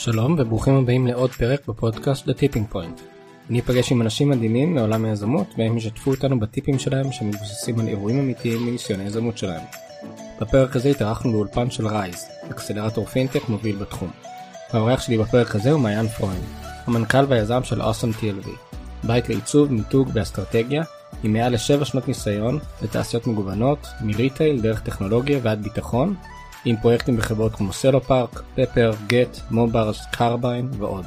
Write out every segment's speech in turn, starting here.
שלום וברוכים הבאים לעוד פרק בפודקאסט The Tipping Point. אני אפגש עם אנשים מדהימים מעולם היזמות והם ישתפו אותנו בטיפים שלהם שמבוססים על אירועים אמיתיים מניסיון היזמות שלהם. בפרק הזה התארחנו באולפן של Rise, אקסלרטור פינטק מוביל בתחום. האורח שלי בפרק הזה הוא מעיין פרוין, המנכ"ל והיזם של Awesome TLV, בית לעיצוב, מיתוג ואסטרטגיה, עם מעל לשבע שנות ניסיון בתעשיות מגוונות, מ retail דרך טכנולוגיה ועד ביטחון, עם פרויקטים בחברות כמו סלו פארק, פפר, גט, מוברס, קרביין ועוד.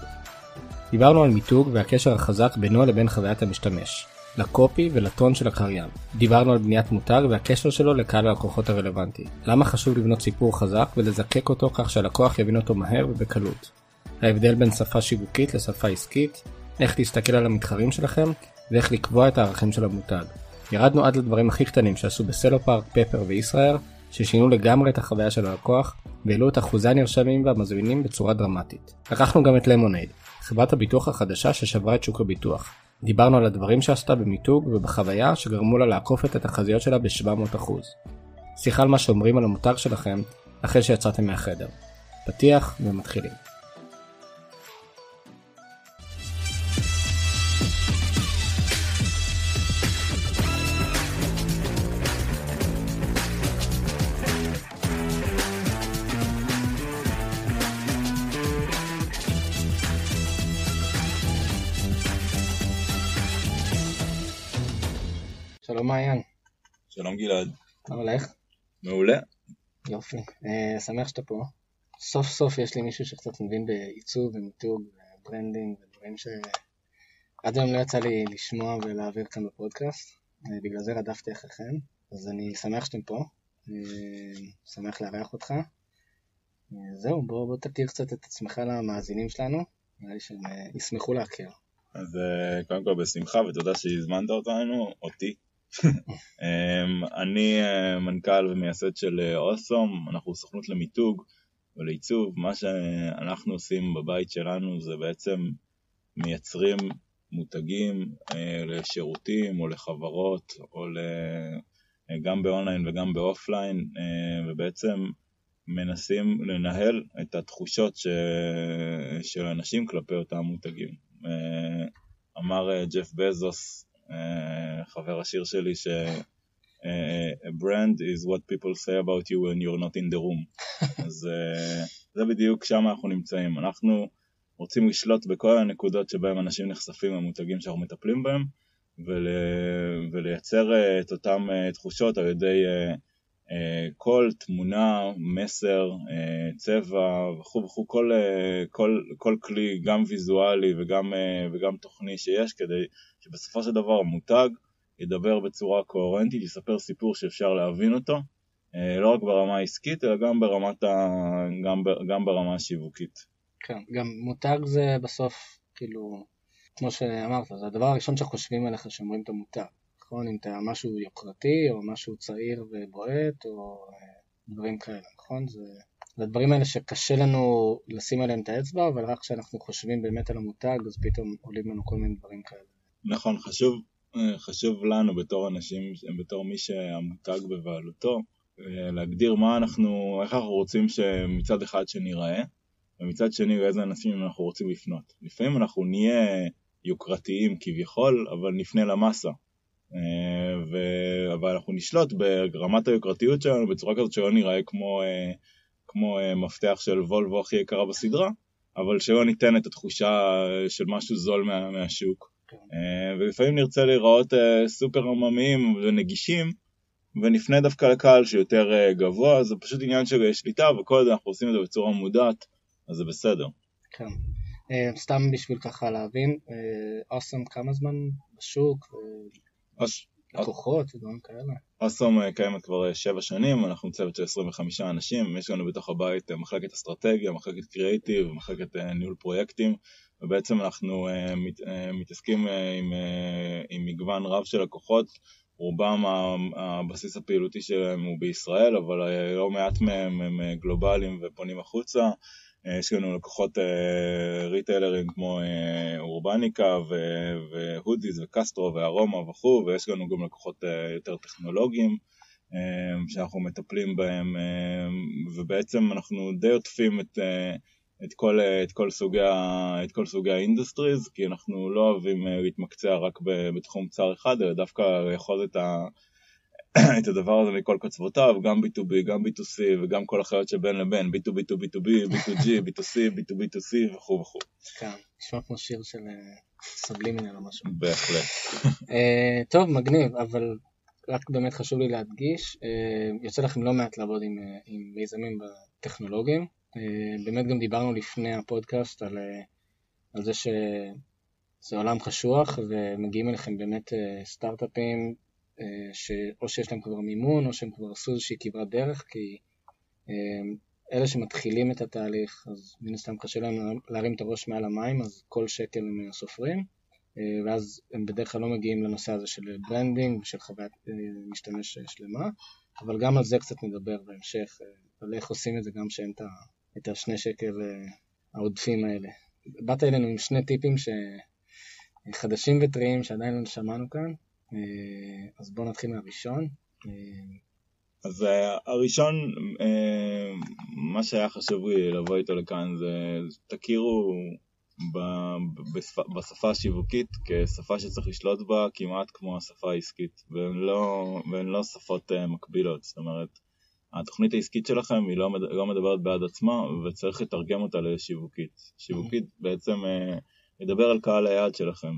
דיברנו על מיתוג והקשר החזק בינו לבין חוויית המשתמש, לקופי ולטון של הקריין. דיברנו על בניית מותג והקשר שלו לקהל הלקוחות הרלוונטי. למה חשוב לבנות סיפור חזק ולזקק אותו כך שהלקוח יבין אותו מהר ובקלות. ההבדל בין שפה שיווקית לשפה עסקית, איך להסתכל על המתחרים שלכם ואיך לקבוע את הערכים של המותג. ירדנו עד לדברים הכי קטנים שעשו בסלו פארק, פפר וישראל, ששינו לגמרי את החוויה של הלקוח והעלו את אחוזי הנרשמים והמזמינים בצורה דרמטית. לקחנו גם את למונייד, חברת הביטוח החדשה ששברה את שוק הביטוח. דיברנו על הדברים שעשתה במיתוג ובחוויה שגרמו לה לעקוף את התחזיות שלה ב-700%. שיחה על מה שאומרים על המותג שלכם אחרי שיצאתם מהחדר. פתיח ומתחילים. שלום גלעד. מה הולך? מעולה. יופי, אה, שמח שאתה פה. סוף סוף יש לי מישהו שקצת מבין בעיצוב ומיתוג ו branding ודברים שעד היום לא יצא לי לשמוע ולהעביר כאן בפודקאסט, אה, בגלל זה רדפתי אחריכם, אז אני שמח שאתם פה, אה, שמח לארח אותך. זהו, בוא, בוא תכיר קצת את עצמך למאזינים שלנו, נראה לי שהם ישמחו להכיר. אז קודם כל בשמחה ותודה שהזמנת אותנו, אותי. אמ, אני אה, מנכ"ל ומייסד של אה, אוסום, אנחנו סוכנות למיתוג ולעיצוב. מה שאנחנו עושים בבית שלנו זה בעצם מייצרים מותגים אה, לשירותים או לחברות או גם באונליין וגם באופליין, ובעצם מנסים לנהל את התחושות ש... של אנשים כלפי אותם מותגים. אמר ג'ף בזוס, חבר השיר שלי, ש... אה, a brand is what people say about you when you're not in the room. אז אה, זה בדיוק שם אנחנו נמצאים. אנחנו רוצים לשלוט בכל הנקודות שבהם אנשים נחשפים למותגים שאנחנו מטפלים בהם, ול... ולייצר אה, את אותן אה, תחושות על ידי אה, קול, תמונה, מסר, אה, צבע וכו' וכו', כל, אה, כל, כל כלי, גם ויזואלי וגם, וגם תוכני שיש, כדי שבסופו של דבר המותג ידבר בצורה קוהרנטית, יספר סיפור שאפשר להבין אותו, לא רק ברמה העסקית, אלא גם, ברמת ה... גם, ב... גם ברמה השיווקית. כן, גם מותג זה בסוף, כאילו, כמו שאמרת, זה הדבר הראשון שחושבים עליך כשאומרים את המותג, נכון? אם אתה משהו יוקרתי, או משהו צעיר ובועט, או אה, דברים כאלה, נכון? זה, זה הדברים האלה שקשה לנו לשים עליהם את האצבע, אבל רק כשאנחנו חושבים באמת על המותג, אז פתאום עולים לנו כל מיני דברים כאלה. נכון, חשוב, אה, חשוב לנו בתור אנשים, בתור מי שהמותג בבעלותו, אה, להגדיר מה אנחנו, איך אנחנו רוצים שמצד אחד שניראה, ומצד שני באיזה אנשים אנחנו רוצים לפנות. לפעמים אנחנו נהיה יוקרתיים כביכול, אבל נפנה למסה. אה, ו... אבל אנחנו נשלוט ברמת היוקרתיות שלנו בצורה כזאת שלא נראה כמו, אה, כמו אה, מפתח של וולבו הכי יקרה בסדרה, אבל שלא ניתן את התחושה של משהו זול מה, מהשוק. כן. ולפעמים נרצה להיראות סופר עממיים ונגישים, ונפנה דווקא לקהל שיותר גבוה, זה פשוט עניין של שליטה, וכל עוד אנחנו עושים את זה בצורה מודעת, אז זה בסדר. כן. סתם בשביל ככה להבין, אוסם כמה זמן בשוק, אוס- לקוחות ודברים כאלה. אוסום אה, קיימת כבר אה, שבע שנים, אנחנו צוות של 25 אנשים, יש לנו בתוך הבית אה, מחלקת אסטרטגיה, מחלקת קריאיטיב, מחלקת אה, ניהול פרויקטים, ובעצם אנחנו מת, מתעסקים עם, עם מגוון רב של לקוחות, רובם הבסיס הפעילותי שלהם הוא בישראל, אבל לא מעט מהם הם גלובליים ופונים החוצה. אה, יש לנו לקוחות אה, ריטיילרים כמו אה, אורבניקה והודיז וקסטרו וארומה וכו', ויש לנו גם לקוחות יותר טכנולוגיים שאנחנו מטפלים בהם, ובעצם אנחנו די עוטפים את, את כל, את כל סוגי, את כל סוגי ה industries, כי אנחנו לא אוהבים להתמקצע רק בתחום צר אחד, אלא דווקא לאחוז את, ה, את הדבר הזה מכל קצוותיו, גם B2B, גם B2C וגם כל החיות שבין לבין, B2B, B2B, B2G, B2C, B2B2C וכו' וכו'. כן, נשמע כמו שיר של אה, סבלימינל או משהו. בהחלט. אה, טוב, מגניב, אבל רק באמת חשוב לי להדגיש, אה, יוצא לכם לא מעט לעבוד עם, עם מיזמים טכנולוגיים. באמת גם דיברנו לפני הפודקאסט על, על זה שזה עולם חשוך ומגיעים אליכם באמת סטארט-אפים שאו שיש להם כבר מימון או שהם כבר עשו איזושהי כברת דרך, כי אה, אלה שמתחילים את התהליך, אז מן הסתם קשה להם להרים את הראש מעל המים, אז כל שקל הם אה, סופרים. אה, ואז הם בדרך כלל לא מגיעים לנושא הזה של branding ושל חוויית אה, משתמש אה, שלמה, אבל גם על זה קצת נדבר בהמשך, אה, על איך עושים את זה גם שאין את השני שקל אה, העודפים האלה. באת אלינו עם שני טיפים ש... חדשים וטריים שעדיין לא שמענו כאן, אה, אז בואו נתחיל מהראשון. אה, אז אה, הראשון, אה, מה שהיה חשוב לי לבוא איתו לכאן זה תכירו בשפה, השיווקית כשפה שצריך לשלוט בה כמעט כמו השפה העסקית, והן לא, והן לא שפות אה, מקבילות. זאת אומרת, התוכנית העסקית שלכם היא לא, לא מדברת בעד עצמה וצריך לתרגם אותה לשיווקית. שיווקית בעצם אה, לדבר על קהל היעד שלכם.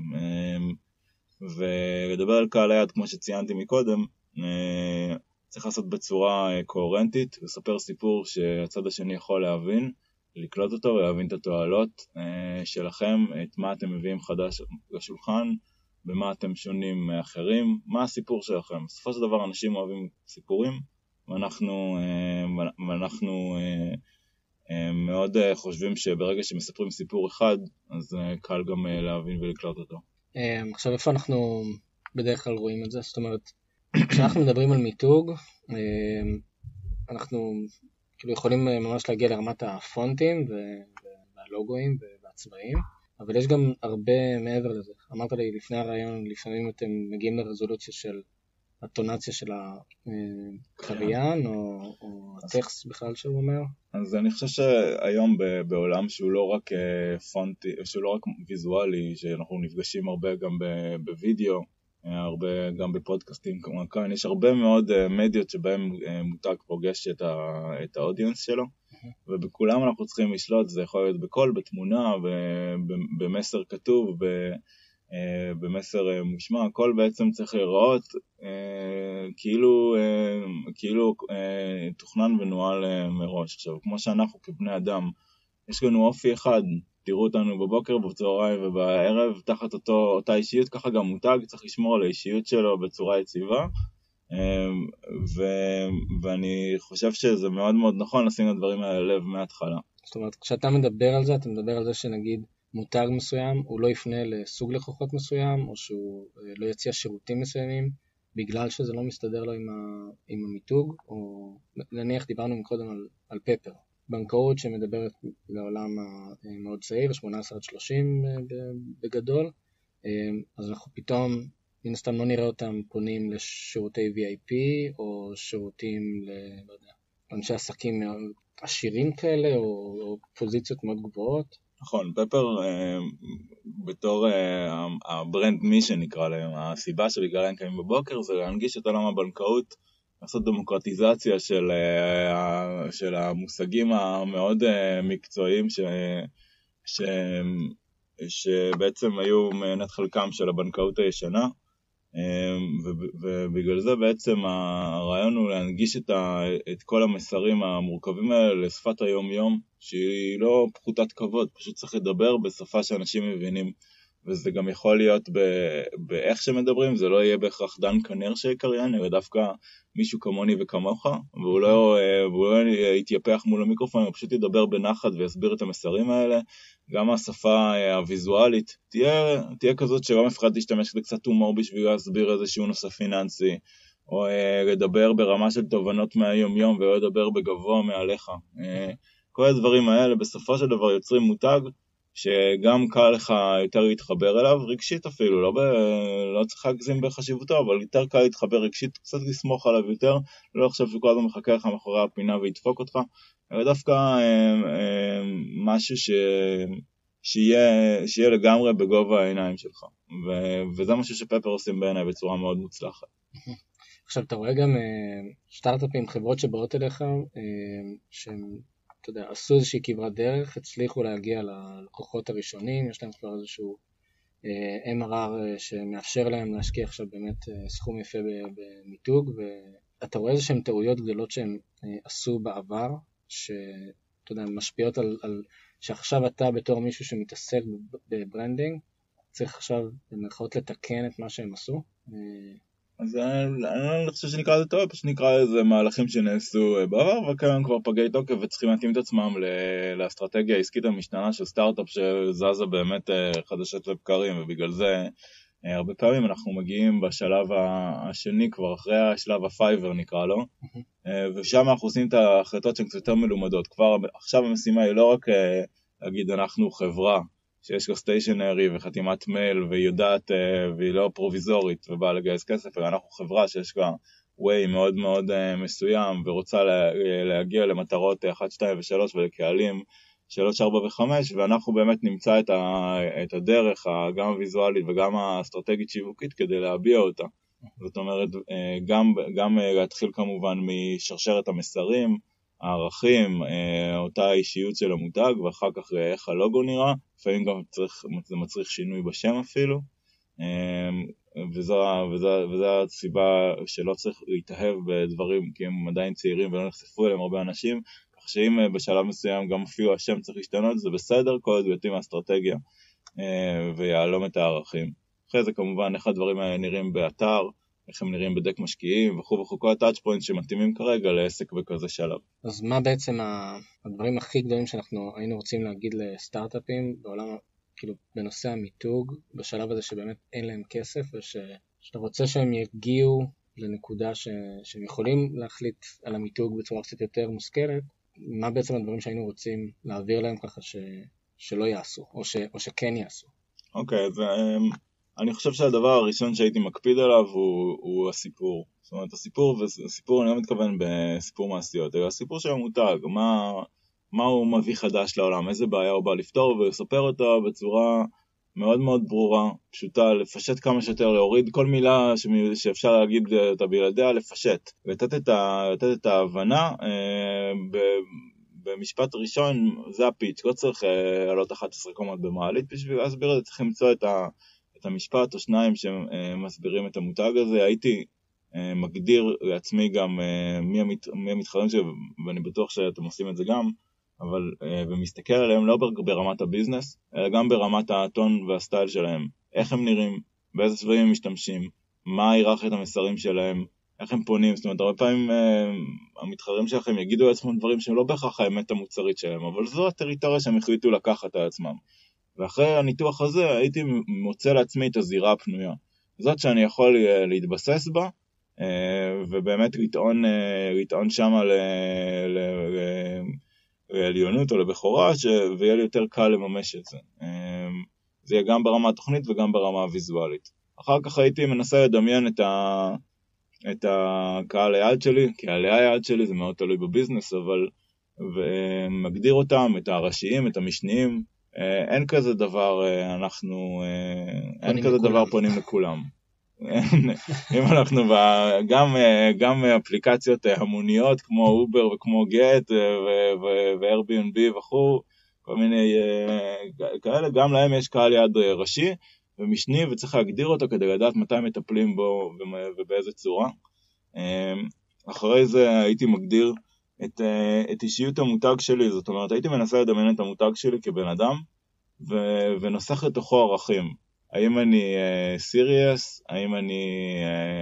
ולדבר על קהל היעד, כמו שציינתי מקודם, אה, צריך לעשות בצורה אה, קוהרנטית, לספר סיפור שהצד השני יכול להבין, לקלוט אותו ולהבין את התועלות אה, שלכם, את מה אתם מביאים חדש לשולחן, במה אתם שונים מאחרים, מה הסיפור שלכם. בסופו של דבר אנשים אוהבים סיפורים, ואנחנו, ואנחנו מאוד חושבים שברגע שמספרים סיפור אחד, אז קל גם להבין ולקלוט אותו. אה, עכשיו איפה אנחנו בדרך כלל רואים את זה? זאת אומרת, כשאנחנו מדברים על מיתוג, אה, אנחנו כאילו יכולים אה, ממש להגיע לרמת הפונטים והלוגויים והצבעים, אבל יש גם הרבה מעבר לזה. אמרת לי לפני הרעיון, לפעמים אתם מגיעים לרזולוציה של הטונציה של הקריין, או, או הטקסט בכלל שהוא אומר. אז אני חושב שהיום בעולם שהוא לא רק אה, פונטי, שהוא לא רק ויזואלי, שאנחנו נפגשים הרבה גם בווידאו, אה, הרבה גם בפודקאסטים כמו כאן, יש הרבה מאוד אה, מדיות שבהם אה, מותג פוגש את, ה- את האודיאנס שלו, ובכולם אנחנו צריכים לשלוט, זה יכול להיות בקול, בתמונה, במסר כתוב, אה, במסר אה, מושמע, הכל בעצם צריך להיראות אה, כאילו, אה, כאילו אה, תוכנן ונוהל אה, מראש. עכשיו, כמו שאנחנו כבני אדם, יש לנו אופי אחד, תראו אותנו בבוקר, בצהריים ובערב, תחת אותו, אותה אישיות, ככה גם מותג, צריך לשמור על האישיות שלו בצורה יציבה. אה, ו, ואני חושב שזה מאוד מאוד נכון לשים את הדברים האלה לב מההתחלה. זאת אומרת, כשאתה מדבר על זה, אתה מדבר על זה שנגיד מותג מסוים, הוא לא יפנה לסוג לקוחות מסוים, או שהוא אה, לא יציע שירותים מסוימים, בגלל שזה לא מסתדר לו עם, ה, עם המיתוג, או נניח דיברנו קודם על, על פפר, בנקאות שמדברת לעולם המאוד צעיר, 18 עד 30 אה, בגדול, אה, אז אנחנו פתאום, מן הסתם לא נראה אותם פונים לשירותי VIP, או שירותים ל... לא יודע, אנשי עסקים עשירים כאלה, או, או פוזיציות מאוד גבוהות. נכון, פפר אה, בתור אה, ה brand מי שנקרא להם, הסיבה שבגללה הם קמים בבוקר זה להנגיש את עולם הבנקאות, לעשות דמוקרטיזציה של, אה, של המושגים המאוד מקצועיים ש, ש, שבעצם היו מנת חלקם של הבנקאות הישנה. וב- ובגלל זה בעצם הרעיון הוא להנגיש את, ה, את כל המסרים המורכבים האלה לשפת היום-יום, שהיא לא פחותת כבוד, פשוט צריך לדבר בשפה שאנשים מבינים. וזה גם יכול להיות ב- באיך שמדברים, זה לא יהיה בהכרח דן כנר שיקריין, אלא דווקא מישהו כמוני וכמוך, והוא לא, אה, והוא לא יתייפח מול המיקרופון, הוא פשוט ידבר בנחת ויסביר את המסרים האלה. גם השפה אה, הוויזואלית תהיה, תהיה כזאת שלא מפחד להשתמש בקצת הומור בשביל להסביר איזשהו נושא פיננסי, או אה, לדבר ברמה של תובנות מהיום-יום ולא לדבר בגבוה מעליך. כל הדברים האלה בסופו של דבר יוצרים מותג שגם קל לך יותר להתחבר אליו, רגשית אפילו, לא, ב... לא צריך להגזים בחשיבותו, אבל יותר קל להתחבר רגשית, קצת לסמוך עליו יותר, לא לחשוב שכל הזמן מחכה לך מאחורי הפינה וידפוק אותך, אלא דווקא אה, אה, משהו ש... שיהיה, שיהיה לגמרי בגובה העיניים שלך, ו... וזה משהו שפפר עושים בעיניי בצורה מאוד מוצלחת. עכשיו אתה רואה גם סטארט-אפים, חברות שבאות אליך, שהם אתה יודע, עשו איזושהי כברת דרך, הצליחו להגיע ללקוחות הראשונים, יש להם כבר איזשהו אה, MRR אה, שמאפשר להם להשקיע עכשיו באמת uh, סכום יפה במיתוג, ואתה רואה איזה שהן טעויות גדולות שהם אה, עשו בעבר, שאתה יודע, משפיעות על, על שעכשיו אתה בתור מישהו שמתעסק ב branding, צריך עכשיו במירכאות לתקן את מה שהם עשו. אז אני לא חושב שנקרא לזה טעות, פשוט נקרא לזה מהלכים שנעשו אה, בעבר, וכיום כבר פגי תוקף וצריכים להתאים את עצמם לאסטרטגיה העסקית המשתנה של סטארט-אפ שזזה באמת אה, חדשות לבקרים, ובגלל זה אה, הרבה פעמים אנחנו מגיעים בשלב השני, כבר אחרי השלב ה Fiverr נקרא לו, ושם אנחנו עושים את ההחלטות שהן קצת יותר מלומדות. כבר עכשיו המשימה היא לא רק להגיד אנחנו חברה שיש לו stationery וחתימת מייל והיא יודעת, אה, והיא לא פרוביזורית ובאה לגייס כסף, אלא אנחנו חברה שיש לה why מאוד מאוד אה, מסוים ורוצה להגיע למטרות 1, 2 ו-3 ולקהלים 3, 4 ו-5 ואנחנו באמת נמצא את, ה, את הדרך, גם הוויזואלית וגם האסטרטגית שיווקית כדי להביע אותה. זאת אומרת, אה, גם, גם להתחיל כמובן משרשרת המסרים, הערכים, אה, אותה האישיות של המותג, ואחר כך אה, איך הלוגו נראה, לפעמים גם צריך, זה מצריך שינוי בשם אפילו, אה, וזו, הסיבה שלא צריך להתאהב בדברים כי הם עדיין צעירים ולא נחשפו אליהם הרבה אנשים, כך שאם בשלב מסוים גם אפילו השם צריך להשתנות, זה בסדר, כל עוד יתאים האסטרטגיה ויהלום את הערכים. אחרי זה כמובן איך הדברים האלה נראים באתר, איך הם נראים בדק משקיעים וכו' וכו', כל הטאצ' פוינט שמתאימים כרגע לעסק בכזה שלב. אז מה בעצם הדברים הכי גדולים שאנחנו היינו רוצים להגיד לסטארט-אפים בעולם, כאילו בנושא המיתוג, בשלב הזה שבאמת אין להם כסף ושאתה רוצה שהם יגיעו לנקודה ש... שהם יכולים להחליט על המיתוג בצורה קצת יותר מושכלת, מה בעצם הדברים שהיינו רוצים להעביר להם ככה ש... שלא יעשו, או, ש... או שכן יעשו. אוקיי, okay, אז um, אני חושב שהדבר הראשון שהייתי מקפיד עליו הוא, הוא הסיפור. זאת אומרת, הסיפור, וסיפור אני לא מתכוון בסיפור מעשיות, אלא הסיפור של המותג, מה, מה הוא מביא חדש לעולם, איזה בעיה הוא בא לפתור, ולספר אותה בצורה מאוד מאוד ברורה, פשוטה, לפשט כמה שיותר, להוריד כל מילה שאפשר להגיד אותה בלעדיה, לפשט, לתת את, ה, לתת את ההבנה אה, ב, במשפט ראשון, זה הפיץ', לא צריך אה, לעלות 11 קומות במעלית בשביל להסביר את זה, צריך למצוא את ה... את המשפט או שניים שמסבירים את המותג הזה. הייתי אה, מגדיר לעצמי גם אה, מי, המת, מי המתחרים שלי, ואני בטוח שאתם עושים את זה גם, אבל, אה, ומסתכל עליהם לא ברמת הביזנס, אלא גם ברמת הטון והסטייל שלהם. איך הם נראים, באיזה צבעים הם משתמשים, מה היררכיית המסרים שלהם, איך הם פונים, זאת אומרת, הרבה פעמים אה, המתחרים שלכם יגידו לעצמם דברים שהם לא בהכרח האמת המוצרית שלהם, אבל זו הטריטוריה שהם החליטו לקחת על עצמם. ואחרי הניתוח הזה הייתי מוצא לעצמי את הזירה הפנויה. זאת שאני יכול אה, להתבסס בה, אה, ובאמת לטעון, אה, לטעון שמה לעליונות או לבכורה, ויהיה לי יותר קל לממש את זה. זה יהיה גם ברמה התוכנית וגם ברמה הוויזואלית. אחר כך הייתי מנסה לדמיין את, ה... את הקהל היעד שלי, קהלי היעד שלי זה מאוד תלוי ב business, אבל... ומגדיר אותם, את הראשיים, את המשניים, אין כזה דבר, אה, אנחנו, אה, אין כזה לכולם. דבר פונים לכולם. אם אנחנו גם, גם אפליקציות המוניות כמו אובר וכמו גט ו-Airbnb וכו', כל מיני כאלה, גם להם יש קהל יעד ראשי ומשני וצריך להגדיר אותו כדי לדעת מתי מטפלים בו ובאיזה צורה. אחרי זה הייתי מגדיר את, אה, את אישיות המותג שלי, זאת אומרת הייתי מנסה לדמיין את המותג שלי כבן אדם ו, ונוסח לתוכו ערכים. האם אני סיריוס, uh, האם אני,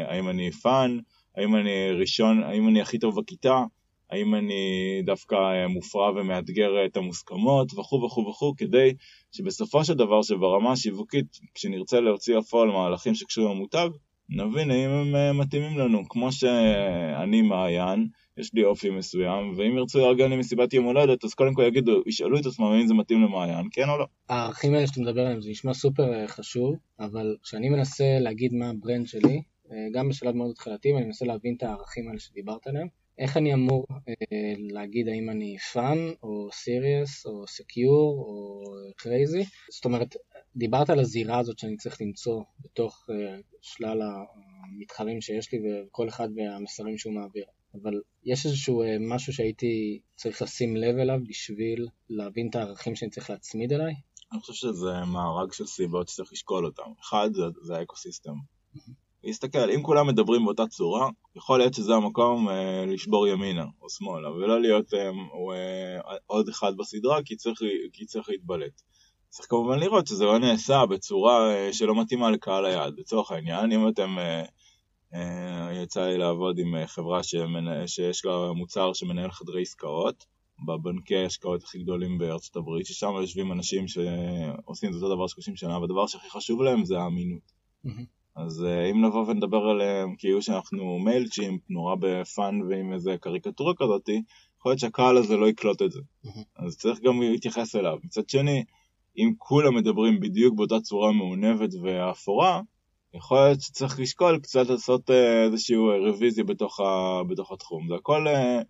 אה, האם אני fun, האם אני ראשון, האם אני הכי טוב בכיתה, האם אני דווקא אה, מופרע ומאתגר את המוסכמות? וכו' וכו' וכו', כדי שבסופו של דבר שברמה השיווקית, כשנרצה להוציא לפועל מהלכים שקשורים למותג, נבין האם הם אה, מתאימים לנו, כמו שאני מעיין, יש לי אופי מסוים, ואם ירצו לארגן לי מסיבת יום הולדת, אז קודם כל יגידו, ישאלו את עצמם האם זה מתאים למעיין, כן או לא. הערכים האלה שאתה מדבר עליהם זה נשמע סופר אה, חשוב, אבל כשאני מנסה להגיד מה ה brand שלי, אה, גם בשלב מאוד התחלתי, ואני מנסה להבין את הערכים האלה שדיברת עליהם, איך אני אמור אה, להגיד האם אני fun, או serious, או secure, או crazy? זאת אומרת, דיברת על הזירה הזאת שאני צריך למצוא בתוך אה, שלל המתחרים שיש לי וכל אחד והמסרים שהוא מעביר. אבל יש איזשהו אה, משהו שהייתי צריך לשים לב אליו בשביל להבין את הערכים שאני צריך להצמיד אליי? אני חושב שזה מארג של סיבות שצריך לשקול אותם. אחד, זה, זה ה ecosystem. להסתכל, אם כולם מדברים באותה צורה, יכול להיות שזה המקום אה, לשבור ימינה או שמאלה, ולא להיות אה, אה, עוד אחד בסדרה, כי צריך, כי צריך להתבלט. צריך כמובן לראות שזה לא נעשה בצורה אה, שלא מתאימה לקהל היעד. לצורך העניין, אם אתם... אה, יצא לי לעבוד עם חברה שמנ... שיש לה מוצר שמנהל חדרי עסקאות, בבנקי ההשקעות הכי גדולים בארצות הברית, ששם יושבים אנשים שעושים את אותו דבר 30 שנה, והדבר שהכי חשוב להם זה האמינות. Mm-hmm. אז אם נבוא ונדבר עליהם כאילו שאנחנו מייל צ'ימפ, נורא בפאן ועם איזה קריקטורה כזאתי, יכול להיות שהקהל הזה לא יקלוט את זה. Mm-hmm. אז צריך גם להתייחס אליו. מצד שני, אם כולם מדברים בדיוק באותה צורה מעונבת ואפורה, יכול להיות שצריך לשקול קצת לעשות אה, איזשהו רוויזיה בתוך, ה, בתוך התחום. זה הכל, אה,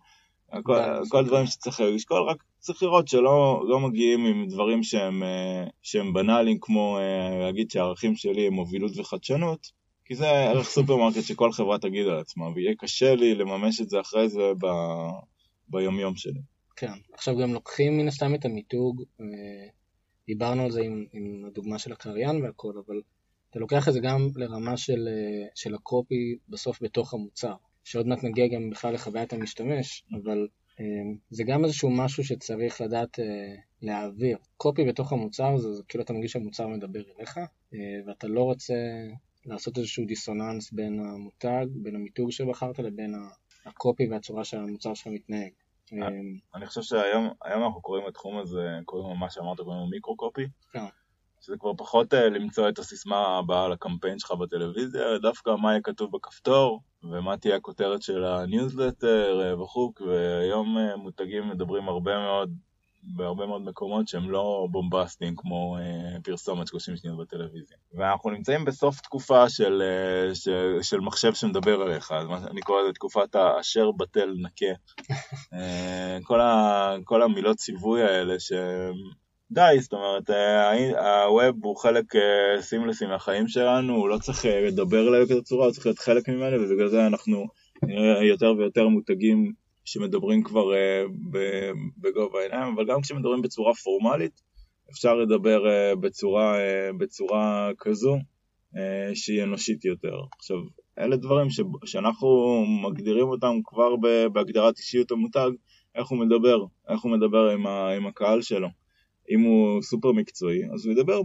הכל, הכל דברים שצריך לשקול, רק צריך לראות שלא לא מגיעים עם דברים שהם, אה, שהם בנאליים, כמו להגיד שהערכים שלי הם מובילות וחדשנות, כי זה ערך סופרמרקט שכל חברה תגיד על עצמה, ויהיה קשה לי לממש את זה אחרי זה ב, ביומיום שלי. כן, עכשיו גם לוקחים מן הסתם את המיתוג. דיברנו על זה עם, עם הדוגמה של הקריין והכל, אבל אתה לוקח את זה גם לרמה של, אה, של ה copy בסוף בתוך המוצר, שעוד מעט נגיע גם בכלל לחוויית המשתמש, אבל אה, זה גם איזשהו משהו שצריך לדעת אה, להעביר. copy בתוך המוצר זה, זה כאילו אתה מרגיש שהמוצר מדבר אליך, ואתה לא רוצה לעשות איזשהו דיסוננס בין המותג, בין המיתוג שבחרת לבין ה copy והצורה שהמוצר שלך מתנהג. אני חושב שהיום אנחנו קוראים לתחום הזה, קוראים לו מה שאמרת, קוראים לו micro copy. שזה כבר פחות אה, למצוא את הסיסמה הבאה לקמפיין שלך בטלוויזיה, דווקא מה יהיה כתוב בכפתור, ומה תהיה הכותרת של הניוזלטר אה, וכו', והיום אה, מותגים מדברים הרבה מאוד, בהרבה מאוד מקומות שהם לא בומבסטיים כמו פרסומת 30 שניות בטלוויזיה. ואנחנו נמצאים בסוף תקופה של, של, של מחשב שמדבר עליך, אז אני קורא לזה תקופת האשר בטל נקה. כל, ה, כל המילות ציווי האלה שהם... די, זאת אומרת, אה, הווב הוא חלק סימלסי אה, מהחיים שלנו, הוא לא צריך אה, לדבר עליו בכזאת צורה, הוא צריך להיות חלק ממנו, ובגלל זה אנחנו יותר ויותר מותגים שמדברים כבר בגובה העיניים, אבל גם כשמדברים בצורה פורמלית, אפשר לדבר בצורה, בצורה כזו שהיא אנושית יותר. עכשיו, אלה דברים ש, שאנחנו מגדירים אותם כבר בהגדרת אישיות המותג, איך הוא מדבר, איך הוא מדבר עם, ה, עם הקהל שלו. אם הוא סופר מקצועי, אז הוא ידבר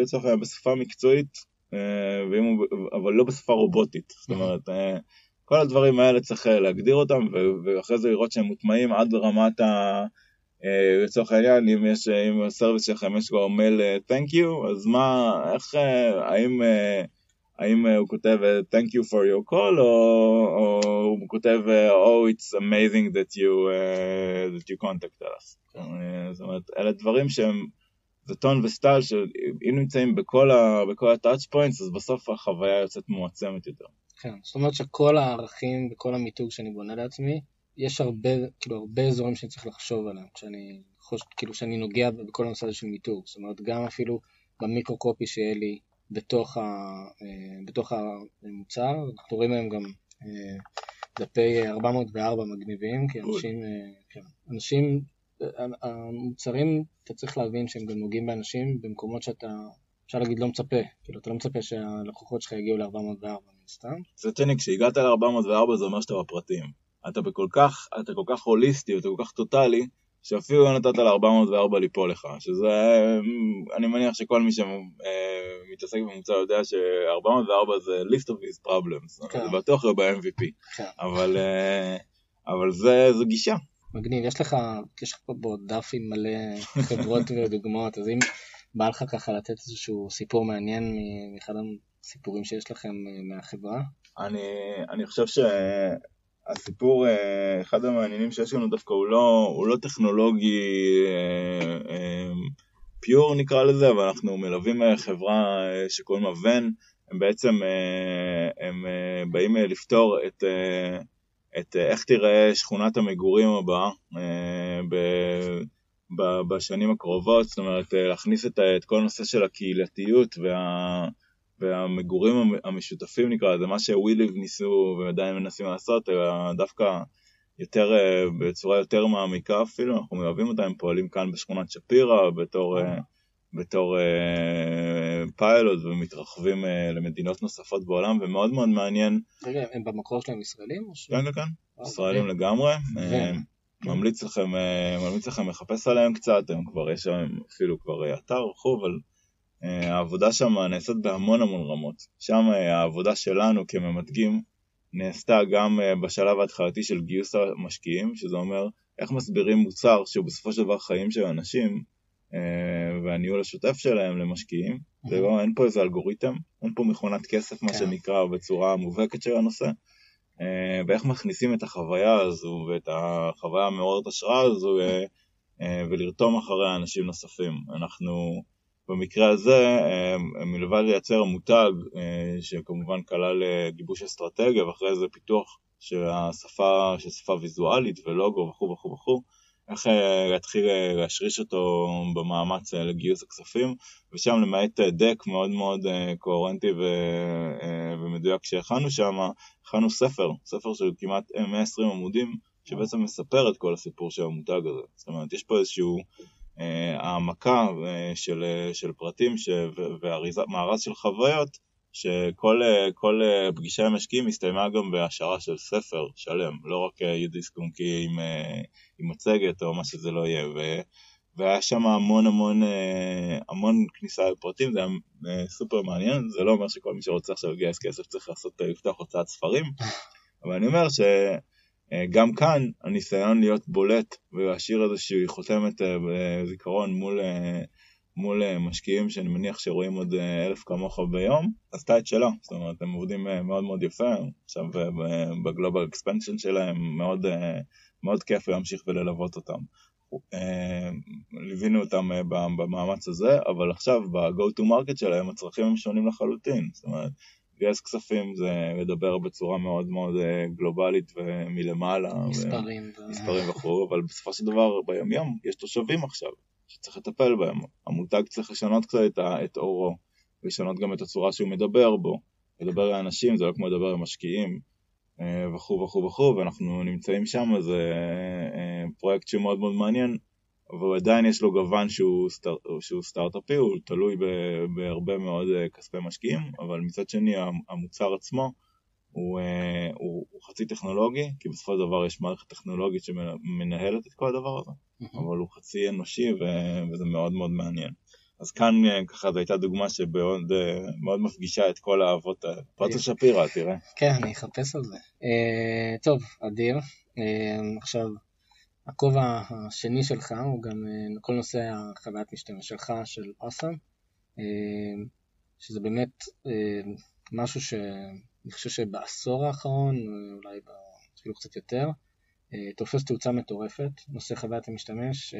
לצורך העניין בשפה מקצועית, אה, הוא, אבל לא בשפה רובוטית. זאת אומרת, אה, כל הדברים האלה צריך אה, להגדיר אותם, ואחרי זה לראות שהם מוטמעים עד לרמת ה... לצורך העניין, אם יש, אם הסרוויס שלכם יש כבר מייל thank you, אז מה, איך, האם, האם הוא כותב thank you for your call, או, או הוא כותב oh it's amazing that you, uh, that you contacted us. אה, זאת אומרת, אלה דברים שהם, זה tone ו style שהם נמצאים בכל, ה, בכל ה touch points, אז בסוף החוויה יוצאת מועצמת יותר. כן, זאת אומרת שכל הערכים וכל המיתוג שאני בונה לעצמי, יש הרבה, כאילו, הרבה אזורים שאני צריך לחשוב עליהם, כשאני, חוש, כאילו, כשאני נוגע בכל הנושא הזה של מיתוג. זאת אומרת, גם אפילו ב micro copy שיהיה לי בתוך, ה, אה, בתוך המוצר, אנחנו רואים היום גם אה, דפי 404 מגניבים, כי אנשים, כן, אנשים המוצרים, אתה צריך להבין שהם גם נוגעים באנשים במקומות שאתה, אפשר להגיד, לא מצפה. כאילו, אתה לא מצפה שהלקוחות שלך יגיעו ל-404 מן סתם. זה טניק, כשהגעת ל-404 זה אומר שאתה בפרטים. אתה בכל כך, אתה כל כך הוליסטי, אתה כל כך טוטאלי, שאפילו לא נתת ל-404 ליפול לך, שזה, אני מניח שכל מי שמתעסק במוצר יודע ש-404 זה list of his problems, כן. זה בטוח לא ב-MVP, כן. אבל, אה, אבל זה, זה גישה, מגניב, יש לך, יש לך פה דף עם מלא חברות ודוגמאות, אז אם בא לך ככה לתת איזשהו סיפור מעניין מאחד הסיפורים שיש לכם אה, מהחברה? אני, אני חושב ש... הסיפור, אחד המעניינים שיש לנו דווקא הוא לא, הוא לא טכנולוגי פיור נקרא לזה, אבל אנחנו מלווים חברה שקוראים לה ון, הם בעצם הם באים לפתור את, את איך תיראה שכונת המגורים הבאה בשנים הקרובות, זאת אומרת להכניס את, את כל הנושא של הקהילתיות וה, והמגורים המשותפים נקרא לזה, מה שוויליב ניסו ועדיין מנסים לעשות, אלא דווקא יותר, בצורה יותר מעמיקה אפילו, אנחנו מלווים אותם, הם פועלים כאן בשכונת שפירא בתור, בתור פיילוט ומתרחבים למדינות נוספות בעולם, ומאוד מאוד מעניין. רגע, הם במקור שלהם ישראלים? כן, כן, כן, ישראלים לגמרי. ממליץ לכם, ממליץ לכם לחפש עליהם קצת, הם כבר, יש שם אפילו כבר אתר רחוב, אבל העבודה שם נעשית בהמון המון רמות. שם העבודה שלנו כממתגים נעשתה גם בשלב ההתחלתי של גיוס המשקיעים, שזה אומר איך מסבירים מוצר שהוא בסופו של דבר חיים של אנשים והניהול השוטף שלהם למשקיעים. זה לא, אין פה איזה אלגוריתם, אין פה מכונת כסף מה כן. שנקרא בצורה המובהקת של הנושא. ואיך מכניסים את החוויה הזו ואת החוויה המעוררת השראה הזו ולרתום אחרי אנשים נוספים. אנחנו במקרה הזה, מלבד לייצר מותג שכמובן כלל גיבוש אסטרטגיה ואחרי זה פיתוח של השפה, של שפה ויזואלית ולוגו וכו' וכו' וכו', איך להתחיל להשריש אותו במאמץ לגיוס הכספים, ושם למעט דק מאוד מאוד קוהרנטי ומדויק שהכנו שם, הכנו ספר, ספר של כמעט 120 עמודים, שבעצם מספר את כל הסיפור של המותג הזה. זאת אומרת, יש פה איזשהו העמקה של, של פרטים ש, ומארז של חוויות, שכל פגישה עם משקיעים הסתיימה גם בהשערה של ספר שלם, לא רק יודיסקומקי עם, עם מצגת או מה שזה לא יהיה. ו, והיה שם המון המון המון כניסה לפרטים, זה היה סופר מעניין, זה לא אומר שכל מי שרוצה עכשיו לגייס כסף צריך לעשות, לפתוח הוצאת ספרים, אבל אני אומר ש... גם כאן הניסיון להיות בולט ולהשאיר איזושהי חותמת בזיכרון מול, מול משקיעים שאני מניח שרואים עוד אלף כמוך ביום, עשתה את שלה, זאת אומרת הם עובדים מאוד מאוד יפה, עכשיו בגלובל אקספנשן שלהם מאוד, מאוד כיף להמשיך וללוות אותם. ליווינו אותם במאמץ הזה, אבל עכשיו ב-go to market שלהם הצרכים הם שונים לחלוטין, זאת אומרת לגייס כספים זה לדבר בצורה מאוד מאוד גלובלית ומלמעלה. מספרים. ו... מספרים וכו', אבל בסופו של דבר ביום יום יש תושבים עכשיו שצריך לטפל בהם. המותג צריך לשנות קצת את, את אורו, לשנות גם את הצורה שהוא מדבר בו. לדבר לאנשים זה לא כמו לדבר למשקיעים וכו' וכו' וכו', ואנחנו נמצאים שם, זה פרויקט שהוא מאוד מאוד מעניין. אבל עדיין יש לו גוון שהוא, סטאר, שהוא סטארט-אפי, הוא תלוי ב, בהרבה מאוד כספי משקיעים, אבל מצד שני המוצר עצמו הוא, הוא, הוא חצי טכנולוגי, כי בסופו של דבר יש מערכת טכנולוגית שמנהלת את כל הדבר הזה, mm-hmm. אבל הוא חצי אנושי ו, וזה מאוד מאוד מעניין. אז כאן ככה זו הייתה דוגמה שמאוד מאוד מפגישה את כל האהבות האלה. פרצה שפירא, תראה. כן, אני אחפש על זה. טוב, אדיר. עכשיו, הכובע השני שלך הוא גם כל נושא החוויית משתמש שלך, של אוסם, שזה באמת משהו שאני חושב שבעשור האחרון, אולי אפילו קצת יותר, תופס תאוצה מטורפת, נושא חוויית המשתמש.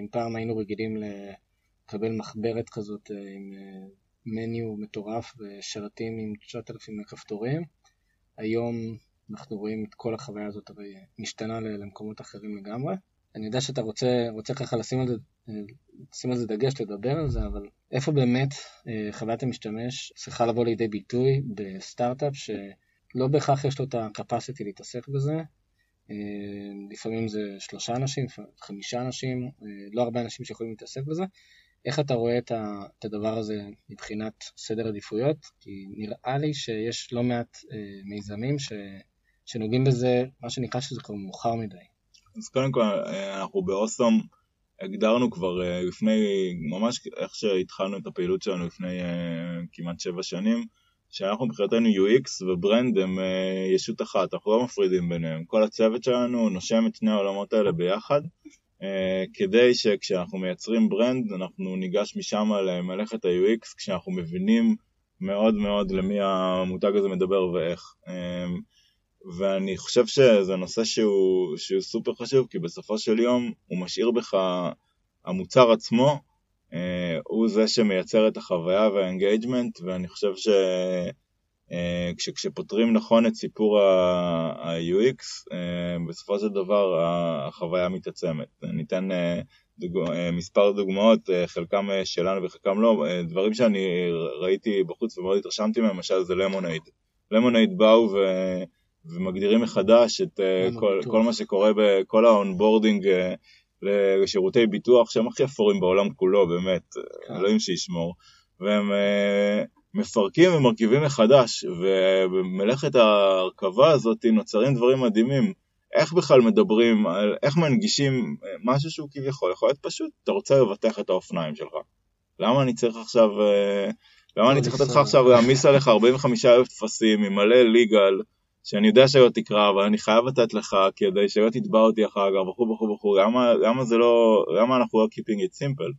אם פעם היינו רגילים לקבל מחברת כזאת עם מניו מטורף ושרתים עם 9,000 כפתורים, היום אנחנו רואים את כל החוויה הזאת הרי משתנה למקומות אחרים לגמרי. אני יודע שאתה רוצה, רוצה ככה לשים על, זה, לשים על זה דגש, לדבר על זה, אבל איפה באמת אה, חוויית המשתמש צריכה לבוא לידי ביטוי בסטארט-אפ שלא בהכרח יש לו את ה-capacity להתעסק בזה, אה, לפעמים זה שלושה אנשים, חמישה אנשים, אה, לא הרבה אנשים שיכולים להתעסק בזה. איך אתה רואה את הדבר הזה מבחינת סדר עדיפויות? כי נראה לי שיש לא מעט מיזמים ש... שנוגעים בזה, מה שנקרא שזה כבר מאוחר מדי. אז קודם כל, אנחנו ב Awesome הגדרנו כבר אה, לפני, ממש איך שהתחלנו את הפעילות שלנו לפני אה, כמעט שבע שנים, שאנחנו מבחינתנו UX ו brand הם אה, ישות אחת, אנחנו לא מפרידים ביניהם. כל הצוות שלנו נושם את שני העולמות האלה ביחד, כדי שכשאנחנו מייצרים brand, אנחנו ניגש משם למלאכת ה-UX, כשאנחנו מבינים מאוד מאוד למי המותג הזה מדבר ואיך. ואני חושב שזה נושא שהוא, שהוא סופר חשוב, כי בסופו של יום הוא משאיר בך, המוצר עצמו, אה, הוא זה שמייצר את החוויה וה engagement, ואני חושב ש... אה, נכון את סיפור ה-UX, אה, בסופו של דבר החוויה מתעצמת. ניתן דוג... מספר דוגמאות, חלקם שלנו וחלקם לא, דברים שאני ראיתי בחוץ ומאוד התרשמתי מהם, למשל זה Lemonade. Lemonade באו ו... ומגדירים מחדש את כל, כל מה שקורה בכל ה onboarding לשירותי ביטוח שהם הכי אפורים בעולם כולו, באמת, כן. אלוהים שישמור. והם מפרקים ומרכיבים מחדש, ובמלאכת ההרכבה הזאת נוצרים דברים מדהימים. איך בכלל מדברים, על איך מנגישים משהו שהוא כביכול יכול להיות פשוט, אתה רוצה לבטח את האופניים שלך. למה אני צריך עכשיו, אה, למה אני צריך לתת לך עכשיו להעמיס עליך 45 אלף טפסים עם מלא ליגל, שאני יודע שלא תקרא, אבל אני חייב לתת לך כדי שלא תתבע אותי אחר כך, וכו' וכו' וכו', למה, למה זה לא, למה אנחנו לא keeping it simple?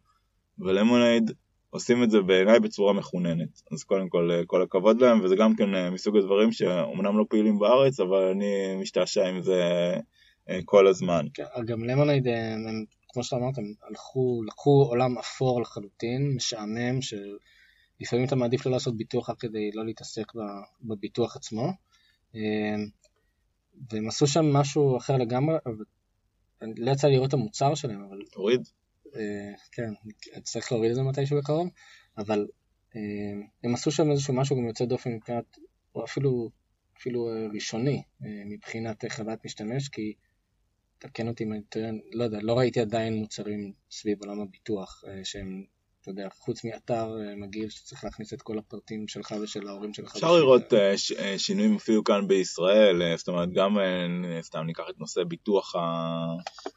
ולמונייד עושים את זה בעיניי בצורה מכוננת. אז קודם כל, אה, כל הכבוד להם, וזה גם כן אה, מסוג הדברים שאומנם לא פעילים בארץ, אבל אני משתעשע עם זה אה, כל הזמן. כן, גם למונייד, הם, כמו שאתה אמרת, הם הלכו, לקחו עולם אפור לחלוטין, משעמם, שלפעמים אתה מעדיף לא לעשות ביטוח רק כדי לא להתעסק בביטוח עצמו. והם עשו שם משהו אחר לגמרי, לא יצא לראות את המוצר שלהם, אבל... תוריד. אה, כן, צריך להוריד את זה מתישהו בקרוב, אבל אה, הם עשו שם איזשהו משהו גם יוצא דופן מבחינת, או אפילו, אפילו אה, ראשוני מבחינת חוויית משתמש, כי תקן אותי אם אני טוען, לא יודע, לא ראיתי עדיין מוצרים סביב עולם הביטוח שהם אתה יודע, חוץ מאתר אה, מגעיל שצריך להכניס את כל הפרטים שלך ושל ההורים שלך. אפשר לראות אה, אה, שינויים אפילו כאן בישראל, זאת אומרת גם, סתם ניקח את נושא ביטוח,